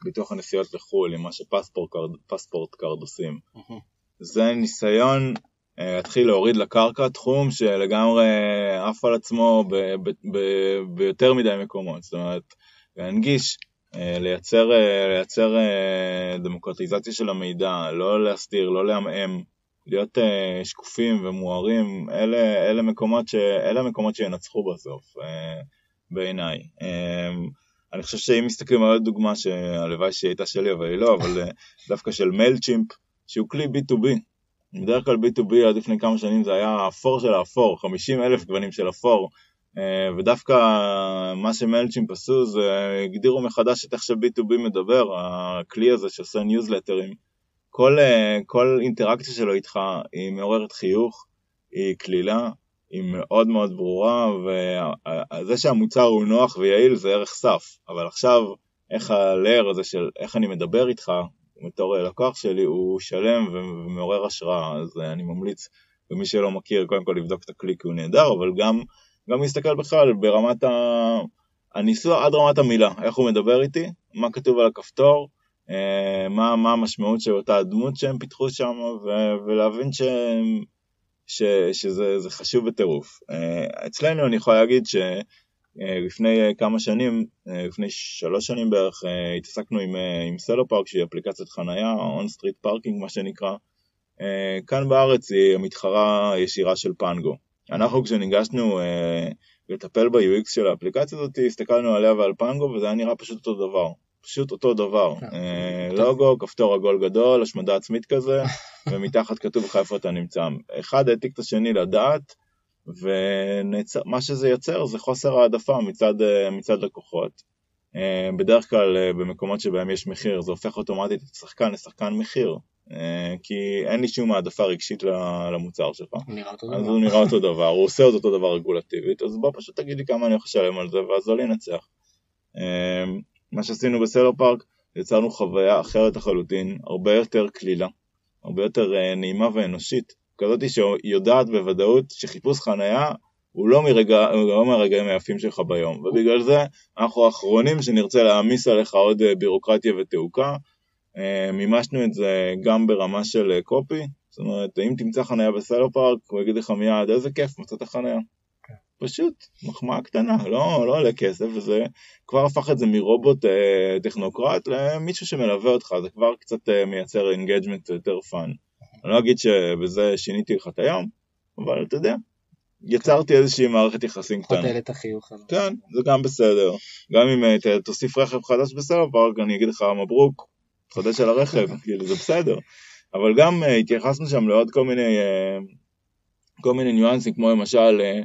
ביטוח הנסיעות לחו"ל, עם מה ש PassportCard עושים. זה ניסיון להתחיל להוריד לקרקע תחום שלגמרי עף על עצמו ביותר מדי מקומות, זאת אומרת להנגיש לייצר, אה, לייצר אה, דמוקרטיזציה של המידע, לא להסתיר, לא לעמעם, להיות שקופים ומוארים, אלה, אלה, מקומות ש, אלה המקומות שינצחו בסוף, בעיניי. אני חושב שאם מסתכלים על דוגמה שהלוואי שהיא הייתה שלי אבל היא לא, אבל דווקא של Mailchimp, שהוא כלי B2B. בדרך כלל B2B עד לפני כמה שנים זה היה האפור של האפור, 50 אלף גוונים של אפור, אה, ודווקא מה ש Mailchimp עשו זה הגדירו מחדש את איך ש-B2B מדבר, הכלי הזה שעושה ניוזלטרים. כל, אה, כל אינטראקציה שלו איתך היא מעוררת חיוך, היא קלילה, היא מאוד מאוד ברורה, וזה שהמוצר הוא נוח ויעיל זה ערך סף, אבל עכשיו איך הלייר הזה של איך אני מדבר איתך בתור לקוח שלי הוא שלם ומעורר השראה, אז אני ממליץ למי שלא מכיר קודם כל לבדוק את הכלי כי הוא נהדר, אבל גם גם להסתכל בכלל ברמת ה... הניסוח עד רמת המילה, איך הוא מדבר איתי, מה כתוב על הכפתור, אה, מה, מה המשמעות של אותה הדמות שהם פיתחו שם, ו- ולהבין ש... ש... שזה חשוב בטירוף. אה, אצלנו אני יכול להגיד שלפני אה, כמה שנים, לפני שלוש שנים בערך, התעסקנו עם, עם Cellopark שהיא אפליקציית חנייה, on street parking מה שנקרא. כאן בארץ היא המתחרה הישירה של Pango. אנחנו כשניגשנו אה, לטפל ב-UX של האפליקציה הזאת, הסתכלנו עליה ועל Pango וזה היה נראה פשוט אותו דבר. פשוט אותו דבר. כן. אה, לוגו, כפתור עגול גדול, השמדה עצמית כזה, ומתחת כתוב לך איפה אתה נמצא. אחד העתיק את השני לדעת, ומה שזה יוצר זה חוסר העדפה מצד, אה, מצד לקוחות. אה, בדרך כלל אה, במקומות שבהם יש מחיר זה הופך אוטומטית את השחקן לשחקן מחיר. אה, כי אין לי שום העדפה רגשית למוצר שלך. אז הוא נראה אותו דבר, הוא עושה את אותו דבר רגולטיבית, אז בוא פשוט תגיד לי כמה אני יכול לשלם על זה, ואז לא לנצח. אה, מה שעשינו בסלר פארק, יצרנו חוויה אחרת לחלוטין, הרבה יותר קלילה, הרבה יותר אה, נעימה ואנושית, כזאת שיודעת בוודאות שחיפוש חנייה הוא לא, מרגע, לא מהרגעים היפים שלך ביום, ובגלל זה אנחנו האחרונים שנרצה להעמיס עליך עוד בירוקרטיה ותעוקה, מימשנו את זה גם ברמה של copy, אה, זאת אומרת, אם תמצא חניה ב Cellopark, הוא יגיד לך מיד, איזה כיף, מצאת חניה. כן. פשוט, מחמאה קטנה, לא, לא עולה כסף, וזה כבר הפך את זה מרובוט אה, טכנוקרט למישהו שמלווה אותך, זה כבר קצת אה, מייצר engagement יותר fun. אני לא אגיד שבזה שיניתי לך את היום, אבל אתה יודע, יצרתי איזושהי מערכת יחסים קטנה. העלית חיוך עליו. כן, זה גם בסדר. גם אם אה, תוסיף רכב חדש בסלולר פארק, אני אגיד לך מברוק, חדש על הרכב, כאילו זה בסדר. אבל גם אה, התייחסנו שם לעוד כל מיני, אה, כל מיני ניואנסים, כמו למשל אה,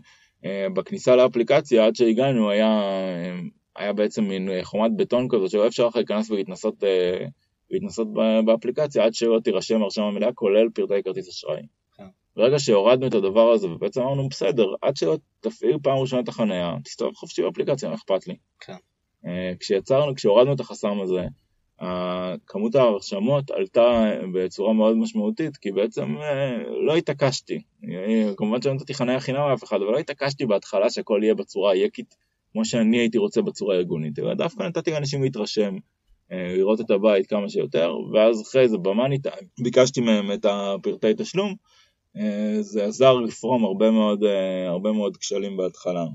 אה, בכניסה לאפליקציה, עד שהגענו היה, אה, היה בעצם מין חומת בטון כזאת, שלא אפשר לך להיכנס ולהתנסות, אה, להתנסות באפליקציה עד שלא תירשם הרשמה מלאה, כולל פרטי כרטיס אשראי. כן. ברגע שהורדנו את הדבר הזה, ובעצם אמרנו, בסדר, עד שלא תפעיל פעם ראשונה את החניה, תסתובב חופשי באפליקציה, מה אכפת לי. כן. כשיצרנו, כשהורדנו את החסם הזה, כמות ההרשמות עלתה בצורה מאוד משמעותית, כי בעצם אה, לא התעקשתי. כמובן שלא נתתי חניה חינם לאף אחד, אבל לא התעקשתי בהתחלה שהכל יהיה בצורה היקית, כמו שאני הייתי רוצה בצורה ארגונית, אלא דווקא נתתי לאנשים להתרשם, אה, לראות את הבית כמה שיותר, ואז אחרי זה במאני טיים, ביקשתי מהם את הפרטי תשלום, אה, זה עזר לפרום הרבה מאוד, הרבה מאוד כשלים בהתחלה.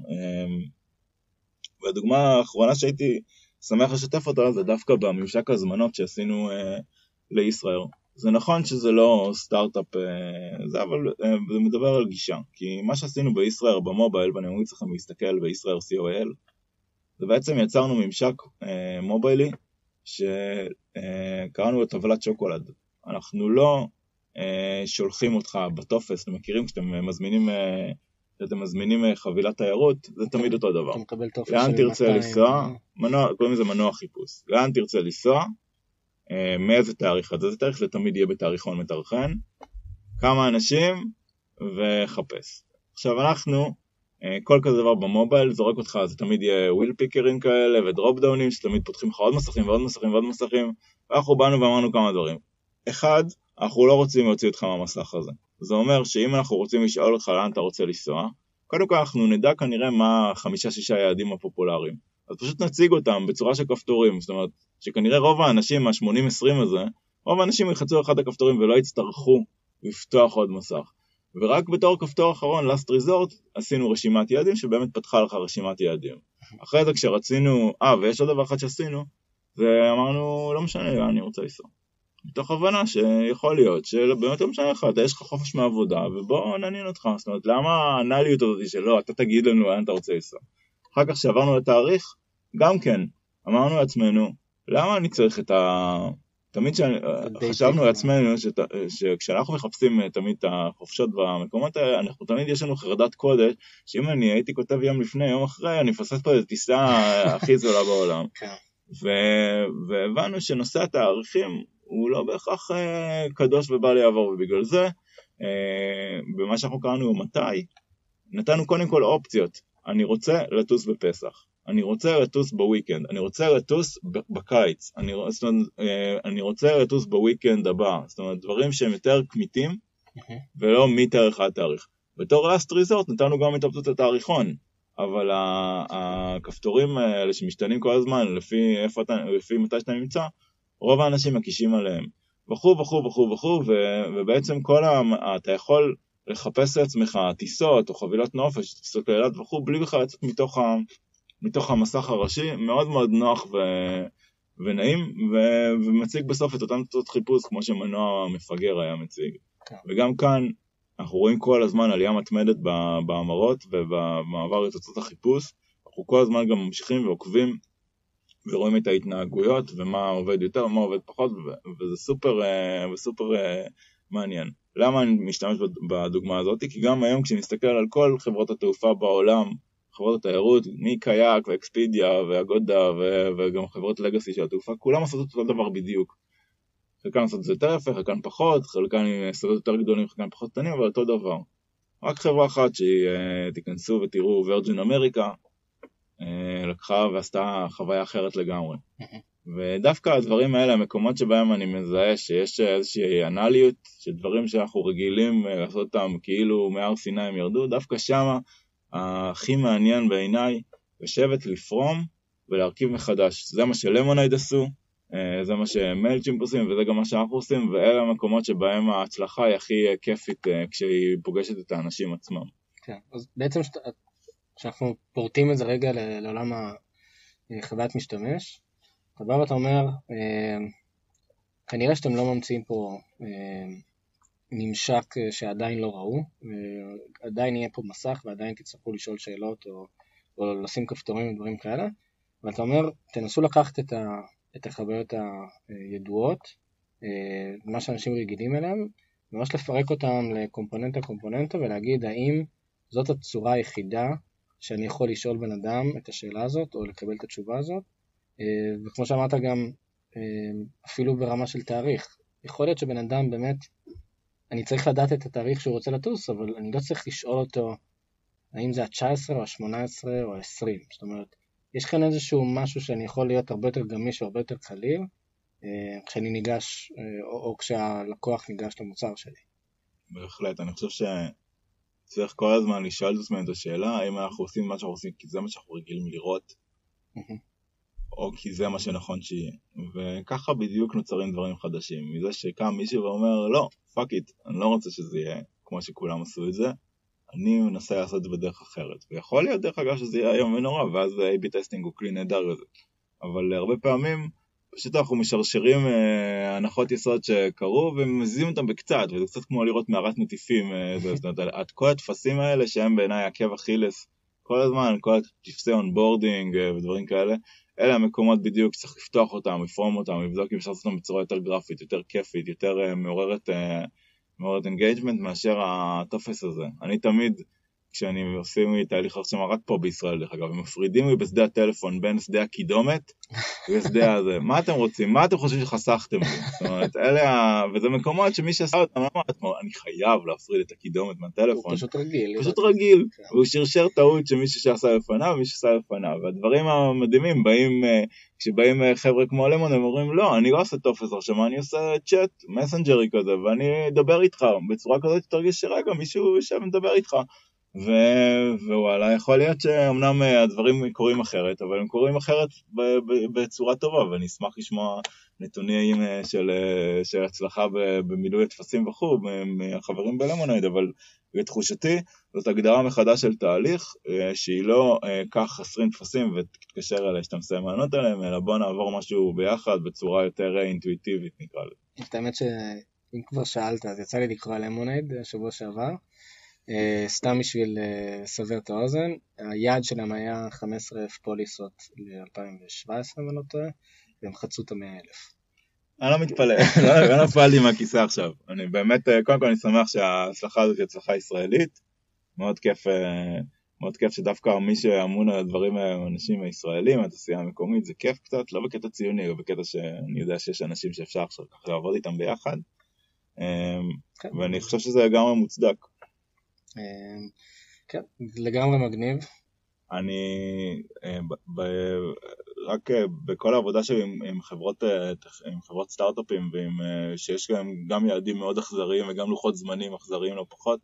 והדוגמה האחרונה שהייתי שמח לשתף אותה זה דווקא בממשק הזמנות שעשינו אה, לישראל. זה נכון שזה לא סטארט-אפ אה, זה, אבל אה, זה מדבר על גישה. כי מה שעשינו בישראל במובייל, ואני ממליץ לכם להסתכל בישראל co.il, זה בעצם יצרנו ממשק אה, מוביילי שקראנו לו טבלת שוקולד. אנחנו לא אה, שולחים אותך בטופס, אתם מכירים כשאתם מזמינים, אה, כשאתם מזמינים אה, חבילת תיירות, זה תמיד אותו דבר. אתה מקבל טופס לאן של תרצה 200, לנסוע, מנוע, קוראים לזה מנוע חיפוש. לאן תרצה לנסוע, אה, מאיזה תאריך עד איזה תאריך, זה תמיד יהיה בתאריכון מטרחן, כמה אנשים, וחפש. עכשיו אנחנו, אה, כל כזה דבר במובייל זורק אותך, זה תמיד יהיה וויל פיקרים כאלה ודרופ דאונים, שתמיד פותחים לך עוד מסכים ועוד מסכים ועוד מסכים, ואנחנו באנו ואמרנו כמה דברים. אחד, אנחנו לא רוצים להוציא אותך מהמסך הזה. זה אומר שאם אנחנו רוצים לשאול אותך לאן אתה רוצה לנסוע, קודם כל אנחנו נדע כנראה מה החמישה-שישה יעדים הפופולריים. אז פשוט נציג אותם בצורה של כפתורים, זאת אומרת, שכנראה רוב האנשים מה-80-20 הזה, רוב האנשים ילחצו אחד הכפתורים ולא יצטרכו לפתוח עוד מסך. ורק בתור כפתור אחרון, last resort, עשינו רשימת יעדים שבאמת פתחה לך רשימת יעדים. אחרי זה כשרצינו, אה, ויש עוד דבר אחד שעשינו, ואמרנו, לא משנה אני רוצה לנסוע. מתוך הבנה שיכול להיות שבאמת לא משנה לך, אתה יש לך חופש מעבודה, ובוא נעניין אותך. זאת אומרת, למה האנליות הזאת שלא, אתה תגיד לנו לאן אתה רוצה לנסוע. אחר כך כשעברנו לתאריך, גם כן, אמרנו לעצמנו, למה אני צריך את ה... תמיד שאני, חשבנו לעצמנו שת, שכשאנחנו מחפשים אה, תמיד את החופשות במקומות האלה, אנחנו תמיד יש לנו חרדת קודש, שאם אני הייתי כותב יום לפני, יום אחרי, אני מפספס פה איזו טיסה הכי זולה בעולם. כן. והבנו שנושא התאריכים הוא לא בהכרח אה, קדוש ובל יעבור, ובגלל זה, אה, במה שאנחנו קראנו מתי, נתנו קודם כל אופציות. אני רוצה לטוס בפסח, אני רוצה לטוס בוויקנד, אני רוצה לטוס בקיץ, אני, זאת אומרת, אה, אני רוצה לטוס בוויקנד הבא, זאת אומרת, דברים שהם יותר כמיתים, מהמם. ולא מתאריך עד תאריך. בתור last resort נתנו גם את אופציות התאריכון, אבל הכפתורים האלה שמשתנים כל הזמן לפי, איפה אתה, לפי מתי שאתה נמצא, רוב האנשים מקישים עליהם. וכו' וכו' וכו' וכו', ובעצם כל ה... אתה יכול לחפש לעצמך טיסות או חבילות נופש, טיסות לאילת וכו', בלי בכלל לצאת מתוך, ה... מתוך המסך הראשי, מאוד מאוד נוח ו... ונעים, ו... ומציג בסוף את אותן תוצאות חיפוש כמו שמנוע המפגר היה מציג. כן. וגם כאן אנחנו רואים כל הזמן עלייה מתמדת בהמרות ובמעבר לתוצאות החיפוש. אנחנו כל הזמן גם ממשיכים ועוקבים ורואים את ההתנהגויות ומה עובד יותר ומה עובד פחות וזה סופר, אה, וסופר אה, מעניין. למה אני משתמש בד- בדוגמה הזאת? כי גם היום כשנסתכל על כל חברות התעופה בעולם, חברות התיירות, מקייק ואקספידיה ואגודה וגם חברות לגאסי של התעופה, כולם עושות אותו דבר בדיוק. חלקן עושות את זה יותר יפה, חלקן פחות, חלקן עם שדות יותר גדולים, חלקן פחות קטנים, אבל אותו דבר. רק חברה אחת שהיא, אה, ותראו, וירג'ין אמריקה, לקחה ועשתה חוויה אחרת לגמרי. ודווקא הדברים האלה, המקומות שבהם אני מזהה שיש איזושהי אנליות, שדברים שאנחנו רגילים אה, לעשות אותם כאילו מהר סיני הם ירדו, דווקא שמה הכי מעניין בעיניי, לשבת, לפרום ולהרכיב מחדש. זה מה שלמונייד עשו, אה, זה מה שמיילצ'ימפ עושים וזה גם מה שאנחנו עושים, ואלה המקומות שבהם ההצלחה היא הכי אה, כיפית אה, כשהיא פוגשת את האנשים עצמם. כן. אז בעצם שת- כשאנחנו פורטים את זה רגע לעולם החוויית משתמש, אתה בא ואתה אומר, אה, כנראה שאתם לא ממציאים פה אה, נמשק אה, שעדיין לא ראו, עדיין יהיה פה מסך ועדיין תצטרכו לשאול שאלות או, או לשים כפתורים ודברים כאלה, ואתה אומר, תנסו לקחת את, ה, את החוויות הידועות, מה שאנשים רגילים אליהם, ממש לפרק אותם לקומפוננטה קומפוננטה ולהגיד האם זאת הצורה היחידה שאני יכול לשאול בן אדם את השאלה הזאת או לקבל את התשובה הזאת, וכמו שאמרת גם אפילו ברמה של תאריך, יכול להיות שבן אדם באמת אני צריך לדעת את התאריך שהוא רוצה לטוס, אבל אני לא צריך לשאול אותו האם זה ה-19 או ה-18 או ה-20. זאת אומרת, יש כאן איזשהו משהו שאני יכול להיות הרבה יותר גמיש והרבה יותר קליל אה, כשאני ניגש, אה, או, או כשהלקוח ניגש למוצר שלי. בהחלט, אני חושב שצריך כל הזמן לשאול את עצמנו את השאלה האם אנחנו עושים מה שאנחנו עושים כי זה מה שאנחנו רגילים לראות. או כי זה מה שנכון שיהיה. וככה בדיוק נוצרים דברים חדשים. מזה שקם מישהו ואומר, לא, fuck it, אני לא רוצה שזה יהיה כמו שכולם עשו את זה, אני מנסה לעשות את זה בדרך אחרת. ויכול להיות דרך אגב שזה יהיה איום ונורא, ואז A-B testing הוא כלי נהדר לזה. אבל הרבה פעמים פשוט אנחנו משרשרים אה, הנחות יסוד שקרו ומזיזים אותם בקצת, וזה קצת כמו לראות מערת נטיפים, אה, זאת אומרת, כל הטפסים האלה שהם בעיניי עקב אכילס כל הזמן, כל הטפסי onboarding אה, ודברים כאלה, אלה המקומות בדיוק שצריך לפתוח אותם, לפרום אותם, לבדוק אם אפשר לעשות אותם בצורה יותר גרפית, יותר כיפית, יותר אה, מעוררת, אה, מעוררת engagement מאשר הטופס הזה. אני תמיד כשאני עושים לי תהליך הרשמה רק פה בישראל דרך אגב, הם מפרידים לי בשדה הטלפון בין שדה הקידומת ושדה הזה. מה אתם רוצים? מה אתם חושבים שחסכתם לי? זאת אומרת, אלה ה... וזה מקומות שמי שעשה אותם אמר לעצמו, אני חייב להפריד את הקידומת מהטלפון. הוא פשוט רגיל. פשוט רגיל. כן. והוא שרשר טעות שמישהו שעשה לפניו ומי שעשה לפניו. והדברים המדהימים באים, אה, כשבאים אה, חבר'ה כמו למון, הם אומרים, לא, אני לא עושה טופס הרשמה, אני עושה צ'אט, מסנג'רי כזה, ואני אדבר איתך בצורה כזאת, תרגיש שרגע מישהו יושב ומדבר איתך. ווואלה, יכול להיות שאומנם אה, הדברים קורים אחרת, אבל הם קורים אחרת בצורה טובה, ואני אשמח לשמוע נתונים אה, של, אה, של הצלחה במילוי הטפסים וכו' מהחברים בלמונייד, אבל לתחושתי זאת הגדרה מחדש של תהליך שהיא לא קח 20 טפסים ותתקשר אליי שאתה מסיים לענות עליהם, אלא בוא נעבור משהו ביחד בצורה יותר אינטואיטיבית נקרא לזה. האמת שאם כבר שאלת, אז יצא לי לקרוא למונייד השבוע שעבר. Uh, סתם בשביל uh, לסבר את האוזן, היעד שלהם היה 15,000 פוליסות ל-2017 אם אני לא טועה, והם חצו את המאה אלף. אני לא מתפלא, לא, לא נפלתי מהכיסא עכשיו. אני באמת, אה, קודם כל אני שמח שההצלחה הזאת היא הצלחה ישראלית. מאוד כיף, מאוד כיף שדווקא מי שאמון על הדברים האלה הם אנשים הישראלים, התעשייה המקומית, זה כיף קצת, לא בקטע ציוני, אלא בקטע שאני יודע שיש אנשים שאפשר עכשיו ככה לעבוד איתם ביחד. כן. ואני חושב שזה לגמרי מוצדק. אמ, כן, לגמרי מגניב. אני אה, רק אה, בכל העבודה שלי עם, עם, חברות, אה, עם חברות סטארט-אפים ועם, שיש להם גם יעדים מאוד אכזריים וגם לוחות זמנים אכזריים לא פחות,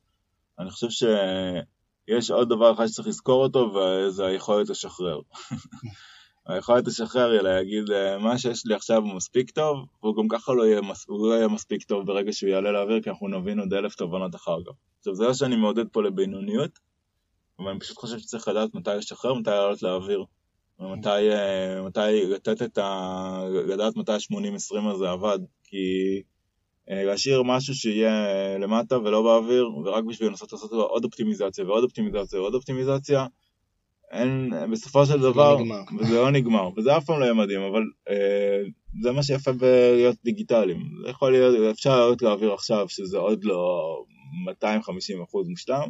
אני חושב שיש עוד דבר אחד שצריך לזכור אותו וזה היכולת לשחרר. היכולת לשחרר היא להגיד מה שיש לי עכשיו הוא מספיק טוב והוא גם ככה לא יהיה, הוא לא יהיה מספיק טוב ברגע שהוא יעלה לאוויר כי אנחנו נבין עוד אלף תובנות אחר כך. עכשיו זה לא שאני מעודד פה לבינוניות, אבל אני פשוט חושב שצריך לדעת מתי לשחרר, מתי לעלות לאוויר, ומתי אה, מתי לתת את ה... לדעת מתי ה-80-20 הזה עבד, כי אה, להשאיר משהו שיהיה למטה ולא באוויר, ורק בשביל לנסות לעשות עוד אופטימיזציה ועוד אופטימיזציה ועוד אופטימיזציה, אין, בסופו של דבר, לא וזה לא נגמר, וזה אף פעם לא יהיה מדהים, אבל אה, זה מה שיפה בלהיות דיגיטליים. זה יכול להיות, אפשר לעלות לאוויר עכשיו, שזה עוד לא 250 אחוז מושלם,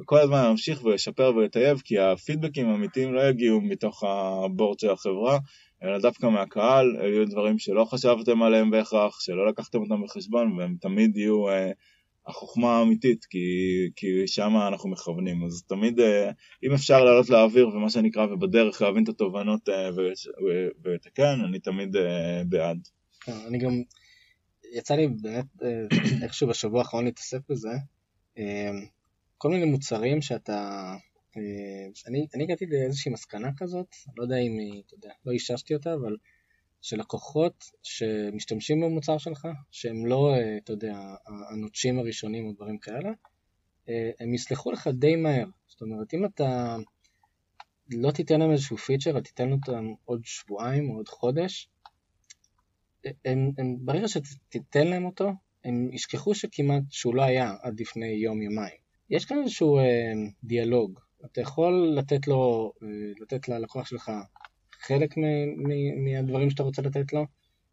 וכל הזמן להמשיך ולשפר ולטייב, כי הפידבקים האמיתיים לא יגיעו מתוך הבורד של החברה, אלא דווקא מהקהל, יהיו דברים שלא חשבתם עליהם בהכרח, שלא לקחתם אותם בחשבון, והם תמיד יהיו אה, החוכמה האמיתית, כי, כי שם אנחנו מכוונים. אז תמיד, אה, אם אפשר לעלות לאוויר, ומה שנקרא, ובדרך להבין את התובנות אה, ולתקן, אני תמיד אה, בעד. כן, אני גם... יצא לי באמת איכשהו בשבוע האחרון להתעסק בזה, כל מיני מוצרים שאתה, אני, אני הגעתי לאיזושהי מסקנה כזאת, לא יודע אם היא, אתה יודע, לא איששתי אותה, אבל שלקוחות שמשתמשים במוצר שלך, שהם לא, אתה יודע, הנוטשים הראשונים או דברים כאלה, הם יסלחו לך די מהר. זאת אומרת, אם אתה לא תיתן להם איזשהו פיצ'ר, תיתן אותם עוד שבועיים או עוד חודש, הם, הם, ברגע שתיתן להם אותו, הם ישכחו שכמעט שהוא לא היה עד לפני יום יומיים. יש כאן איזשהו אה, דיאלוג, אתה יכול לתת לו, אה, לתת ללקוח שלך חלק מ- מ- מהדברים שאתה רוצה לתת לו,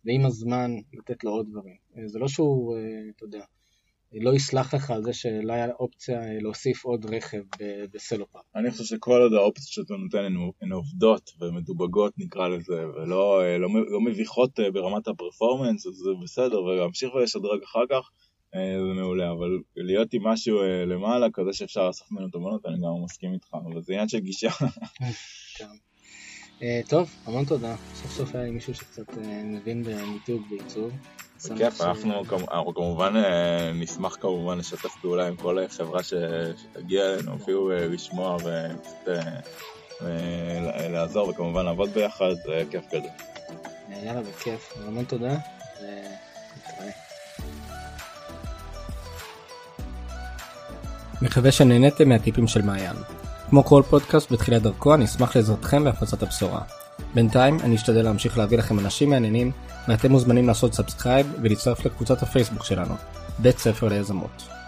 ועם הזמן לתת לו עוד דברים. אה, זה לא שהוא, אה, אתה יודע, לא יסלח לך על זה שלא היה אופציה אה, להוסיף עוד רכב בסלופארק. אני חושב שכל עוד האופציות שאתה נותן הן- עובדות ומדובגות נקרא לזה, ולא לא, לא מביכות ברמת הפרפורמנס, אז זה בסדר, ולהמשיך ולשדרג אחר כך, זה מעולה, אבל להיות עם משהו למעלה, כזה שאפשר לאסוף ממנו תובנות, אני גם מסכים איתך, אבל זה עניין של גישה. אה, טוב, המון תודה. סוף סוף היה לי מישהו שקצת אה, מבין במיתוג ועיצוב. בכיף, אנחנו כמ- אנחנו כמובן אה, נשמח כמובן לשתף פעולה עם כל חברה ש- שתגיע אלינו, אפילו לשמוע וקצת לעזור וכמובן לעבוד ביחד, זה כיף גדול. יאללה, בכיף. המון תודה. ונתראה. מקווה שנהניתם מהטיפים של מעיין. כמו כל פודקאסט בתחילת דרכו, אני אשמח לעזרתכם בהפצת הבשורה. בינתיים, אני אשתדל להמשיך להביא לכם אנשים מעניינים, ואתם מוזמנים לעשות subscribe ולהצטרף לקבוצת הפייסבוק שלנו, בית ספר ליזמות.